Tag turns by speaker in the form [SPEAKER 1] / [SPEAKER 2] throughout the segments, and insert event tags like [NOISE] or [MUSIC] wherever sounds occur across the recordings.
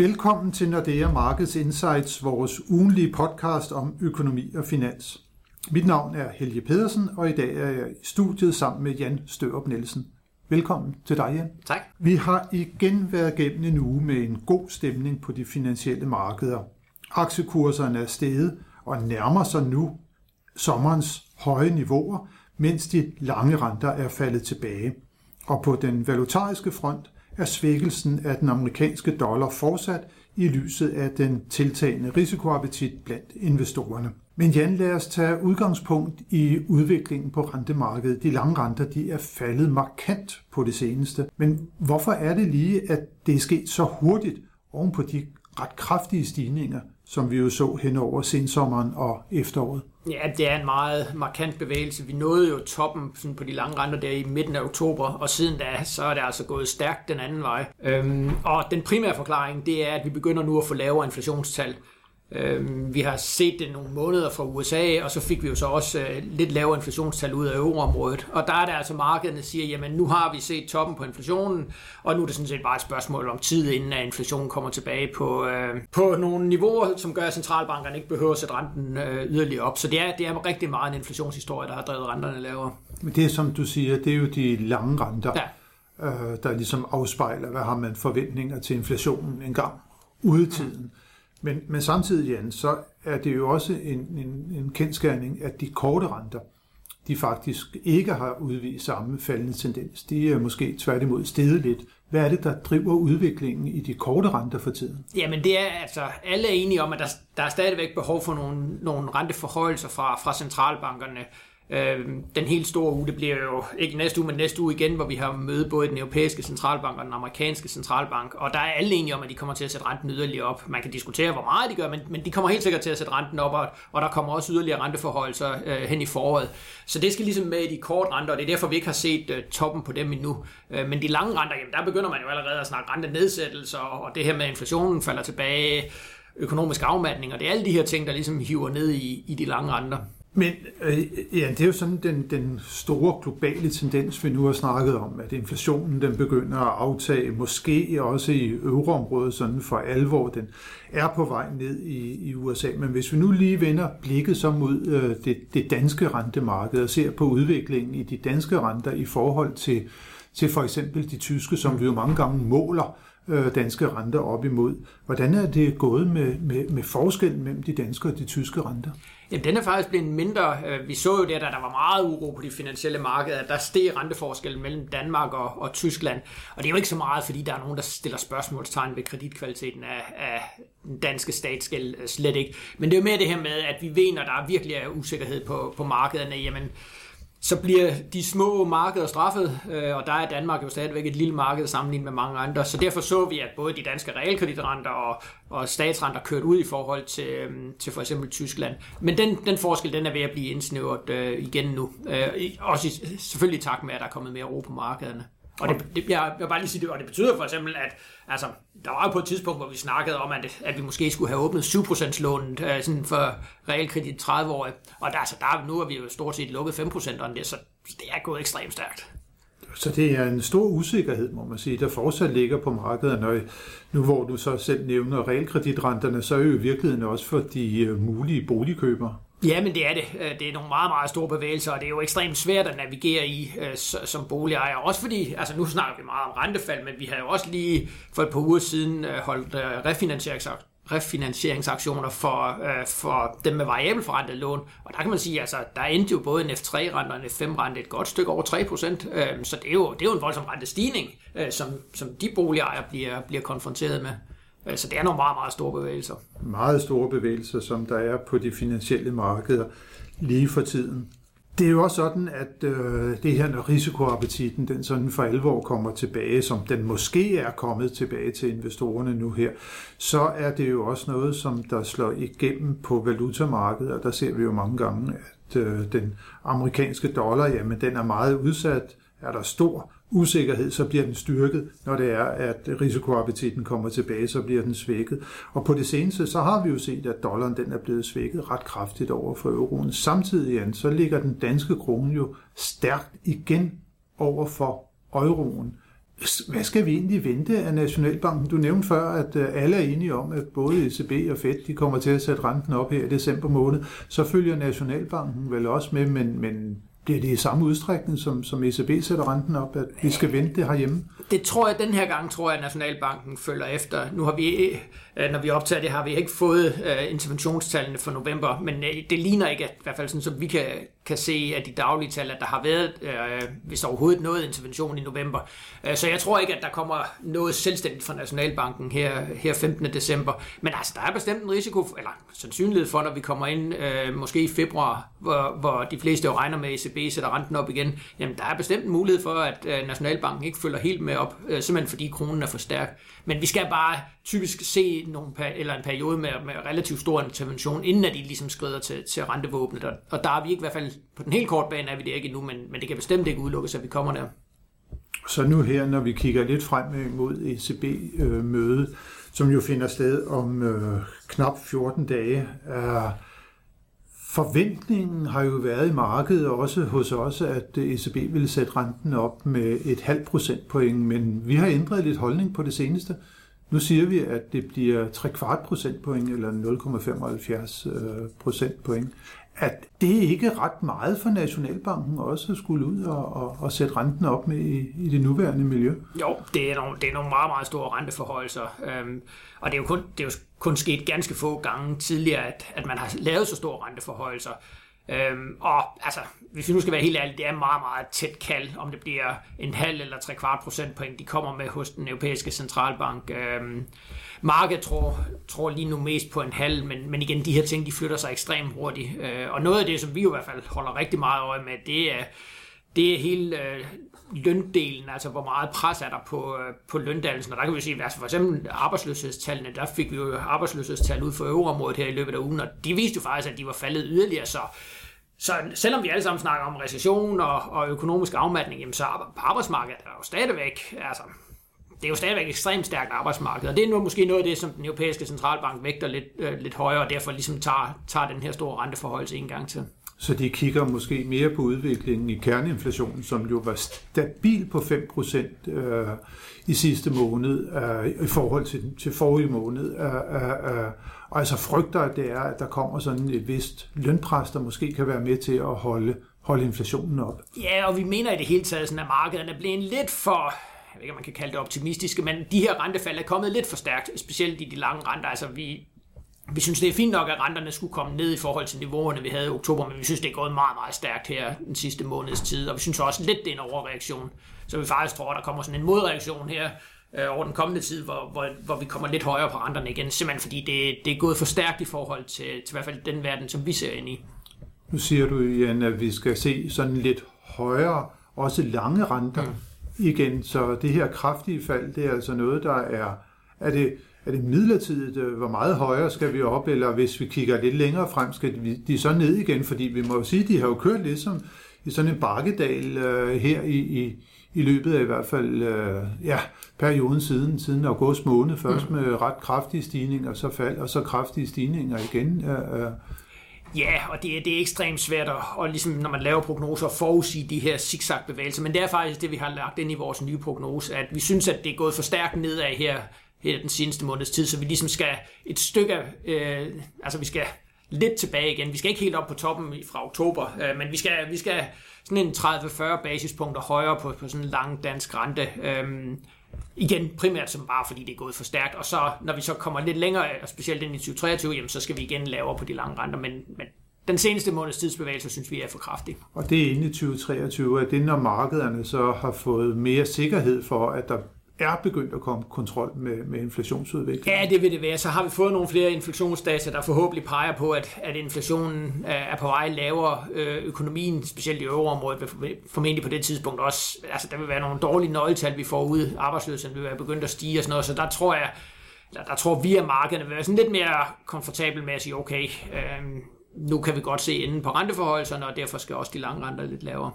[SPEAKER 1] Velkommen til Nordea Markets Insights, vores ugenlige podcast om økonomi og finans. Mit navn er Helge Pedersen, og i dag er jeg i studiet sammen med Jan Størup Nielsen. Velkommen til dig, Jan.
[SPEAKER 2] Tak.
[SPEAKER 1] Vi har igen været gennem en uge med en god stemning på de finansielle markeder. Aktiekurserne er steget og nærmer sig nu sommerens høje niveauer, mens de lange renter er faldet tilbage. Og på den valutariske front er svækkelsen af den amerikanske dollar fortsat i lyset af den tiltagende risikoappetit blandt investorerne. Men Jan, lad os tage udgangspunkt i udviklingen på rentemarkedet. De lange renter de er faldet markant på det seneste. Men hvorfor er det lige, at det er sket så hurtigt oven på de ret kraftige stigninger, som vi jo så hen over sensommeren og efteråret?
[SPEAKER 2] Ja, det er en meget markant bevægelse. Vi nåede jo toppen sådan på de lange renter der i midten af oktober, og siden da, så er det altså gået stærkt den anden vej. Øhm, og den primære forklaring, det er, at vi begynder nu at få lavere inflationstal. Øhm, vi har set det nogle måneder fra USA, og så fik vi jo så også øh, lidt lavere inflationstal ud af euroområdet. Og der er det altså markederne, der siger, jamen nu har vi set toppen på inflationen, og nu er det sådan set bare et spørgsmål om tid, inden at inflationen kommer tilbage på, øh, på nogle niveauer, som gør, at centralbankerne ikke behøver at sætte renten øh, yderligere op. Så det er, det er rigtig meget en inflationshistorie, der har drevet renterne lavere.
[SPEAKER 1] Men det, som du siger, det er jo de lange renter,
[SPEAKER 2] Ja.
[SPEAKER 1] øh, der ligesom afspejler, hvad har man forventninger til inflationen en gang ude i tiden. Men, men samtidig, Jan, så er det jo også en, en, en kendskærning, at de korte renter, de faktisk ikke har udvist samme faldende tendens. De er måske tværtimod steget lidt. Hvad er det, der driver udviklingen i de korte renter for tiden?
[SPEAKER 2] Jamen det er altså, alle er enige om, at der, der er stadigvæk behov for nogle, nogle renteforhøjelser fra, fra centralbankerne. Øh, den helt store uge, det bliver jo ikke næste uge, men næste uge igen, hvor vi har møde både den europæiske centralbank og den amerikanske centralbank, og der er alle enige om, at de kommer til at sætte renten yderligere op. Man kan diskutere, hvor meget de gør, men, men de kommer helt sikkert til at sætte renten op, og, og der kommer også yderligere renteforholdelser øh, hen i foråret. Så det skal ligesom med i de korte renter, og det er derfor, vi ikke har set øh, toppen på dem endnu. Øh, men de lange renter, jamen, der begynder man jo allerede at snakke rentenedsættelser, og det her med inflationen falder tilbage, økonomisk afmatning, og det er alle de her ting, der ligesom hiver ned i, i de lange renter.
[SPEAKER 1] Men øh, ja, det er jo sådan den, den store globale tendens, vi nu har snakket om, at inflationen den begynder at aftage, måske også i euroområdet sådan for alvor. Den er på vej ned i, i USA. Men hvis vi nu lige vender blikket så mod øh, det, det danske rentemarked og ser på udviklingen i de danske renter i forhold til, til for eksempel de tyske, som vi jo mange gange måler øh, Øh, danske renter op imod. Hvordan er det gået med, med, med forskellen mellem de danske og de tyske renter?
[SPEAKER 2] Jamen, den er faktisk blevet mindre. Øh, vi så jo det, da der var meget uro på de finansielle markeder, at der steg renteforskellen mellem Danmark og, og Tyskland. Og det er jo ikke så meget, fordi der er nogen, der stiller spørgsmålstegn ved kreditkvaliteten af, af den danske statsgæld øh, slet ikke. Men det er jo mere det her med, at vi ved, når der virkelig er usikkerhed på, på markederne, jamen, så bliver de små markeder straffet, øh, og der er Danmark jo stadigvæk et lille marked sammenlignet med mange andre. Så derfor så vi, at både de danske realkreditrenter og, og statsrenter kørte ud i forhold til, øh, til for eksempel Tyskland. Men den, den forskel, den er ved at blive indsnævret øh, igen nu. Øh, også i, selvfølgelig tak med, at der er kommet mere ro på markederne. Og det, det, jeg, vil bare lige sige det, og det betyder for eksempel, at altså, der var jo på et tidspunkt, hvor vi snakkede om, at, at vi måske skulle have åbnet 7% lånet øh, sådan for realkredit 30 år. Og der, altså, der, nu er vi jo stort set lukket 5%'erne, det, så det er gået ekstremt stærkt.
[SPEAKER 1] Så det er en stor usikkerhed, må man sige, der fortsat ligger på markedet. Og nu hvor du så selv nævner realkreditrenterne, så er jo i virkeligheden også for de øh, mulige boligkøbere.
[SPEAKER 2] Ja, men det er det. Øh, det er nogle meget, meget store bevægelser, og det er jo ekstremt svært at navigere i øh, som boligejer. Også fordi, altså nu snakker vi meget om rentefald, men vi har jo også lige for et par uger siden øh, holdt øh, refinansieringsaktioner refinansieringsaktioner for, øh, for dem med variabel forrentet lån. Og der kan man sige, altså, der endte jo både en F3-rente og en F5-rente et godt stykke over 3%, øh, så det er, jo, det er jo en voldsom rentestigning, øh, som, som de boligejere bliver, bliver konfronteret med. Så det er nogle meget, meget store bevægelser.
[SPEAKER 1] Meget store bevægelser, som der er på de finansielle markeder lige for tiden. Det er jo også sådan, at øh, det her, når risikoappetitten den sådan for alvor kommer tilbage, som den måske er kommet tilbage til investorerne nu her, så er det jo også noget, som der slår igennem på valutamarkedet, og der ser vi jo mange gange, at øh, den amerikanske dollar, jamen den er meget udsat, er der stor usikkerhed, så bliver den styrket. Når det er, at risikoappetitten kommer tilbage, så bliver den svækket. Og på det seneste, så har vi jo set, at dollaren den er blevet svækket ret kraftigt over for euroen. Samtidig igen, så ligger den danske krone jo stærkt igen over for euroen. hvad skal vi egentlig vente af Nationalbanken? Du nævnte før, at øh, alle er enige om, at både ECB og Fed de kommer til at sætte renten op her i december måned. Så følger Nationalbanken vel også med, men, men bliver det i samme udstrækning, som, som ECB sætter renten op, at vi skal vente det herhjemme?
[SPEAKER 2] Det tror jeg, den her gang tror jeg, at Nationalbanken følger efter. Nu har vi, øh, når vi optager det, har vi ikke fået øh, interventionstallene for november, men øh, det ligner ikke, at, i hvert fald sådan, som vi kan, kan se af de daglige tal, at der har været, øh, hvis overhovedet noget intervention i november. Øh, så jeg tror ikke, at der kommer noget selvstændigt fra Nationalbanken her, her 15. december. Men altså, der er bestemt en risiko, eller sandsynlighed for, når vi kommer ind øh, måske i februar, hvor, hvor de fleste jo regner med, at ECB sætter renten op igen, jamen der er bestemt en mulighed for, at øh, Nationalbanken ikke følger helt med op, øh, simpelthen fordi kronen er for stærk. Men vi skal bare typisk se nogle, eller en periode med, med relativt stor intervention, inden at de ligesom skrider til, til rentevåbnet. Og, og der er vi ikke i hvert fald, på den helt korte bane er vi det ikke endnu, men, men det kan bestemt ikke udelukkes, at vi kommer der.
[SPEAKER 1] Så nu her, når vi kigger lidt frem øh, mod ECB-mødet, øh, som jo finder sted om øh, knap 14 dage, er Forventningen har jo været i markedet også hos os, at ECB ville sætte renten op med et halvt procentpoint, men vi har ændret lidt holdning på det seneste. Nu siger vi, at det bliver 3 kvart procentpoint eller 0,75 øh, procentpoint. At det ikke er ret meget for Nationalbanken også at skulle ud og, og, og sætte renten op med i, i det nuværende miljø.
[SPEAKER 2] Jo, det er nogle, det er nogle meget, meget store renteforholdelser. Øhm, og det er, jo kun, det er jo kun sket ganske få gange tidligere, at, at man har lavet så store renteforholdelser. Øhm, og altså, hvis vi nu skal være helt ærlige, det er meget, meget tæt kald, om det bliver en halv eller tre kvart procentpoint, de kommer med hos den europæiske centralbank. Øhm, markedet tror, tror lige nu mest på en halv, men, men igen, de her ting, de flytter sig ekstremt hurtigt. Øh, og noget af det, som vi i hvert fald holder rigtig meget øje med, det er, det er hele øh, løndelen, altså hvor meget pres er der på, øh, på løndannelsen. Og der kan vi sige, altså for eksempel arbejdsløshedstallene, der fik vi jo arbejdsløshedstal ud for øvreområdet her i løbet af ugen, og de viste jo faktisk, at de var faldet yderligere, så så selvom vi alle sammen snakker om recession og, og økonomisk afmatning, jamen så på arbejdsmarkedet er der jo stadigvæk, altså, det er jo stadigvæk et ekstremt stærkt arbejdsmarked, og det er nu måske noget af det, som den europæiske centralbank vægter lidt, øh, lidt højere, og derfor ligesom tager, tager den her store renteforhold en gang til.
[SPEAKER 1] Så de kigger måske mere på udviklingen i kerneinflationen, som jo var stabil på 5% øh, i sidste måned øh, i forhold til, til forrige måned. Øh, øh, øh, og altså frygter, at det er, at der kommer sådan et vist lønpres, der måske kan være med til at holde, holde inflationen op.
[SPEAKER 2] Ja, og vi mener i det hele taget, sådan, at markederne er blevet lidt for jeg ved ikke, om man kan kalde det optimistiske, men de her rentefald er kommet lidt for stærkt, specielt i de lange renter. Altså vi, vi synes, det er fint nok, at renterne skulle komme ned i forhold til niveauerne, vi havde i oktober, men vi synes, det er gået meget, meget stærkt her den sidste måneds tid, og vi synes også lidt, det er en overreaktion. Så vi faktisk tror, at der kommer sådan en modreaktion her øh, over den kommende tid, hvor, hvor, hvor vi kommer lidt højere på renterne igen, simpelthen fordi det, det er gået for stærkt i forhold til, til i hvert fald den verden, som vi ser ind i.
[SPEAKER 1] Nu siger du, Jan, at vi skal se sådan lidt højere, også lange renter mm. igen, så det her kraftige fald, det er altså noget, der er, er det, er det midlertidigt, øh, hvor meget højere skal vi op, eller hvis vi kigger lidt længere frem, skal de så ned igen, fordi vi må jo sige, de har jo kørt lidt som i sådan en bakkedal uh, her i, i, i løbet af i hvert fald uh, ja, perioden siden, siden august måned, først mm. med ret kraftige stigninger, så fald, og så kraftige stigninger igen. Uh, uh.
[SPEAKER 2] Ja, og det er, det er ekstremt svært at, og ligesom, når man laver prognoser, at forudsige de her zigzag-bevægelser. Men det er faktisk det, vi har lagt ind i vores nye prognose, at vi synes, at det er gået for stærkt nedad her her den seneste måneds tid, så vi ligesom skal et stykke, øh, altså vi skal lidt tilbage igen. Vi skal ikke helt op på toppen fra oktober, øh, men vi skal, vi skal sådan en 30-40 basispunkter højere på, på sådan en lang dansk rente. Øh, igen primært som bare fordi det er gået for stærkt, og så når vi så kommer lidt længere, og specielt ind i 2023, jamen, så skal vi igen lavere på de lange renter, men, men den seneste måneds tidsbevægelse synes vi er for kraftig.
[SPEAKER 1] Og det er inde i 2023, at det når markederne så har fået mere sikkerhed for, at der er begyndt at komme kontrol med, med inflationsudviklingen.
[SPEAKER 2] Ja, det vil det være. Så har vi fået nogle flere inflationsdata, der forhåbentlig peger på, at, at inflationen er på vej lavere. Øh, økonomien, specielt i øvreområdet, vil formentlig på det tidspunkt også, altså der vil være nogle dårlige nøgletal, vi får ud. Arbejdsløsheden vil være begyndt at stige og sådan noget, så der tror jeg, der, der tror vi, at markederne vil være sådan lidt mere komfortabel med at sige, okay, øh, nu kan vi godt se enden på renteforholdelserne, og derfor skal også de lange renter lidt lavere.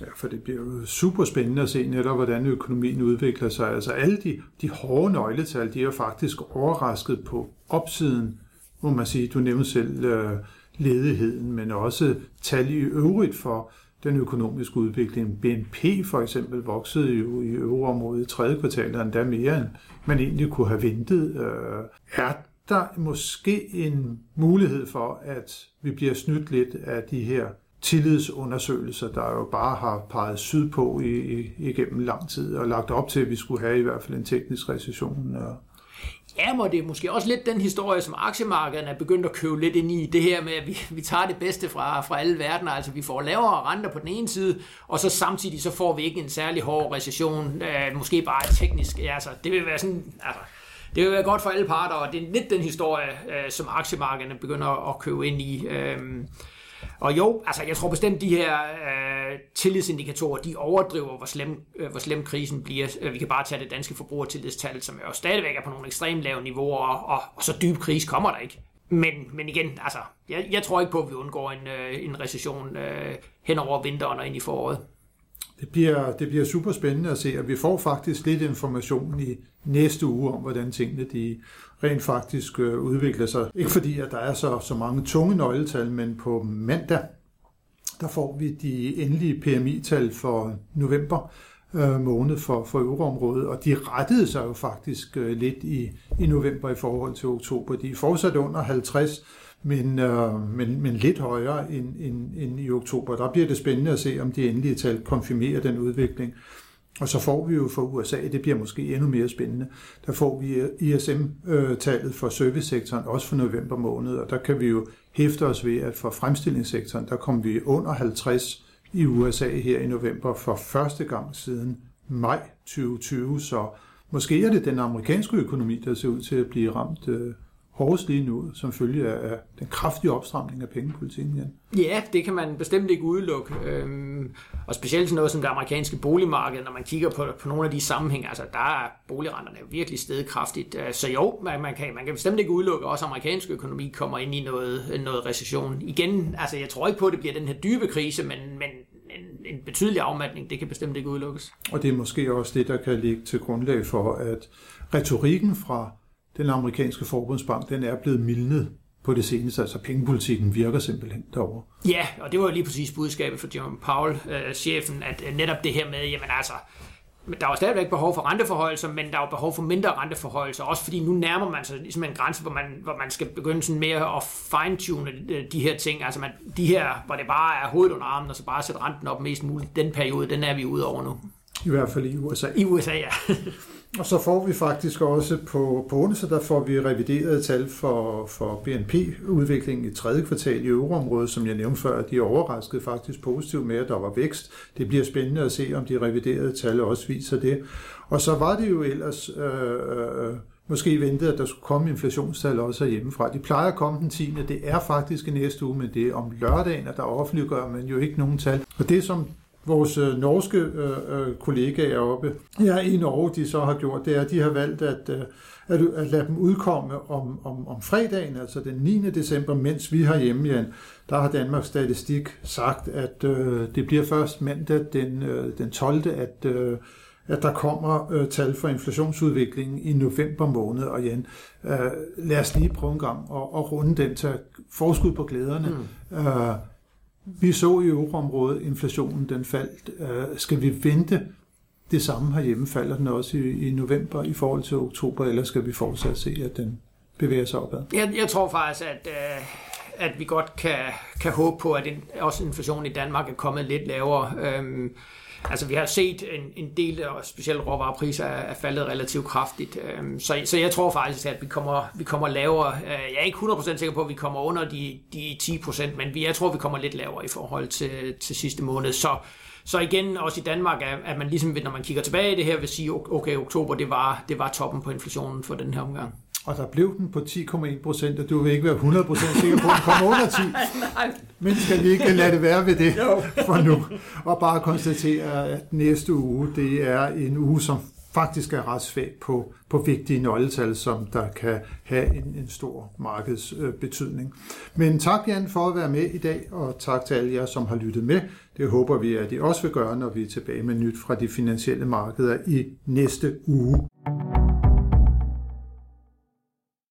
[SPEAKER 1] Ja, for det bliver jo super spændende at se netop, hvordan økonomien udvikler sig. Altså alle de, de hårde nøgletal, de er faktisk overrasket på opsiden, må man sige. Du nævnte selv øh, ledigheden, men også tal i øvrigt for, den økonomiske udvikling. BNP for eksempel voksede jo i euroområdet i tredje kvartal, og endda mere end man egentlig kunne have ventet. Øh, er der måske en mulighed for, at vi bliver snydt lidt af de her tillidsundersøgelser, der jo bare har peget sydpå i, i, igennem lang tid og lagt op til, at vi skulle have i hvert fald en teknisk recession. Og
[SPEAKER 2] Ja, må det er måske også lidt den historie, som aktiemarkederne er begyndt at købe lidt ind i. Det her med, at vi, vi tager det bedste fra, fra alle verdener. Altså, vi får lavere renter på den ene side, og så samtidig så får vi ikke en særlig hård recession. Øh, måske bare teknisk. Ja, altså, det vil være sådan... Altså, det vil være godt for alle parter, og det er lidt den historie, øh, som aktiemarkederne begynder at købe ind i. Øh, og jo, altså jeg tror bestemt, de her øh, tillidsindikatorer, de overdriver, hvor slem, øh, hvor slem krisen bliver. Øh, vi kan bare tage det danske forbrugertillidstal, som jo stadigvæk er på nogle ekstremt lave niveauer, og, og så dyb krise kommer der ikke. Men, men igen, altså, jeg, jeg tror ikke på, at vi undgår en, øh, en recession øh, hen over vinteren og ind i foråret.
[SPEAKER 1] Det bliver, det bliver super spændende at se, at vi får faktisk lidt information i næste uge om, hvordan tingene de rent faktisk øh, udvikler sig. Ikke fordi, at der er så, så mange tunge nøgletal, men på mandag, der får vi de endelige PMI-tal for november øh, måned for, for euroområdet, og de rettede sig jo faktisk øh, lidt i, i november i forhold til oktober. De er fortsat under 50, men, øh, men, men lidt højere end, end, end i oktober. Der bliver det spændende at se, om de endelige tal konfirmerer den udvikling. Og så får vi jo for USA, det bliver måske endnu mere spændende, der får vi øh, ISM-tallet for servicesektoren også for november måned, og der kan vi jo hæfte os ved, at for fremstillingssektoren, der kom vi under 50 i USA her i november for første gang siden maj 2020, så måske er det den amerikanske økonomi, der ser ud til at blive ramt øh, hårdest lige nu, som følge af den kraftige opstramning af pengepolitikken igen.
[SPEAKER 2] Ja, det kan man bestemt ikke udelukke. Øhm, og specielt sådan noget som det amerikanske boligmarked, når man kigger på, på nogle af de sammenhænge, altså der er boligrenterne virkelig stedet kraftigt. Øh, så jo, man, man, kan, man kan bestemt ikke udelukke, at også amerikansk økonomi kommer ind i noget, noget recession. Igen, altså jeg tror ikke på, at det bliver den her dybe krise, men, men en, en betydelig afmatning, det kan bestemt ikke udelukkes.
[SPEAKER 1] Og det er måske også det, der kan ligge til grundlag for, at retorikken fra den amerikanske forbundsbank, den er blevet mildnet på det seneste, altså pengepolitikken virker simpelthen derovre.
[SPEAKER 2] Ja, og det var jo lige præcis budskabet for Jerome Powell, øh, chefen, at øh, netop det her med, jamen altså, der er stadigvæk behov for renteforholdelser, men der er behov for mindre renteforholdelser, også fordi nu nærmer man sig ligesom en grænse, hvor man, hvor man skal begynde sådan mere at fine-tune øh, de her ting. Altså man, de her, hvor det bare er hovedet under armen, og så bare sætte renten op mest muligt. Den periode, den er vi ude over nu.
[SPEAKER 1] I hvert fald i USA.
[SPEAKER 2] I USA, ja. [LAUGHS]
[SPEAKER 1] Og så får vi faktisk også på, på onsdag, der får vi reviderede tal for, for BNP-udviklingen i tredje kvartal i euroområdet, som jeg nævnte før, de overraskede faktisk positivt med, at der var vækst. Det bliver spændende at se, om de reviderede tal også viser det. Og så var det jo ellers øh, øh, måske ventet, at der skulle komme inflationstal også hjemmefra. De plejer at komme den 10. Det er faktisk i næste uge, men det er om lørdagen, at der offentliggør man jo ikke nogen tal. Og det, som vores øh, norske øh, øh, kollegaer oppe ja, i Norge, de så har gjort, det er, at de har valgt at, øh, at, at lade dem udkomme om, om, om fredagen, altså den 9. december, mens vi har hjemme igen. Der har Danmarks Statistik sagt, at øh, det bliver først mandag den, øh, den 12. at øh, at der kommer øh, tal for inflationsudviklingen i november måned, og igen, øh, lad os lige prøve en gang at, at runde den til forskud på glæderne. Mm. Øh, vi så i euroområdet, inflationen den faldt. Øh, skal vi vente det samme herhjemme? Falder den også i, i november i forhold til oktober, eller skal vi fortsat se, at den bevæger sig opad?
[SPEAKER 2] Jeg, jeg tror faktisk, at, øh, at vi godt kan, kan håbe på, at den, også inflationen i Danmark er kommet lidt lavere. Øhm, Altså vi har set en, en del, og specielt råvarepriser er, er faldet relativt kraftigt. Øhm, så, så jeg tror faktisk, at vi kommer, vi kommer lavere. Øh, jeg er ikke 100% sikker på, at vi kommer under de, de 10%, men vi, jeg tror, vi kommer lidt lavere i forhold til, til sidste måned. Så, så igen, også i Danmark, at man ligesom, når man kigger tilbage i det her, vil sige, okay, oktober, det var, det var toppen på inflationen for den her omgang.
[SPEAKER 1] Og der blev den på 10,1 procent, og du vil ikke være 100 procent sikker på, at den kommer [LAUGHS] under 10. Men skal vi ikke lade det være ved det [LAUGHS] for nu? Og bare konstatere, at næste uge, det er en uge, som faktisk er ret svag på, på vigtige nøgletal, som der kan have en, en stor markedsbetydning. Men tak Jan for at være med i dag, og tak til alle jer, som har lyttet med. Det håber vi, at I også vil gøre, når vi er tilbage med nyt fra de finansielle markeder i næste uge.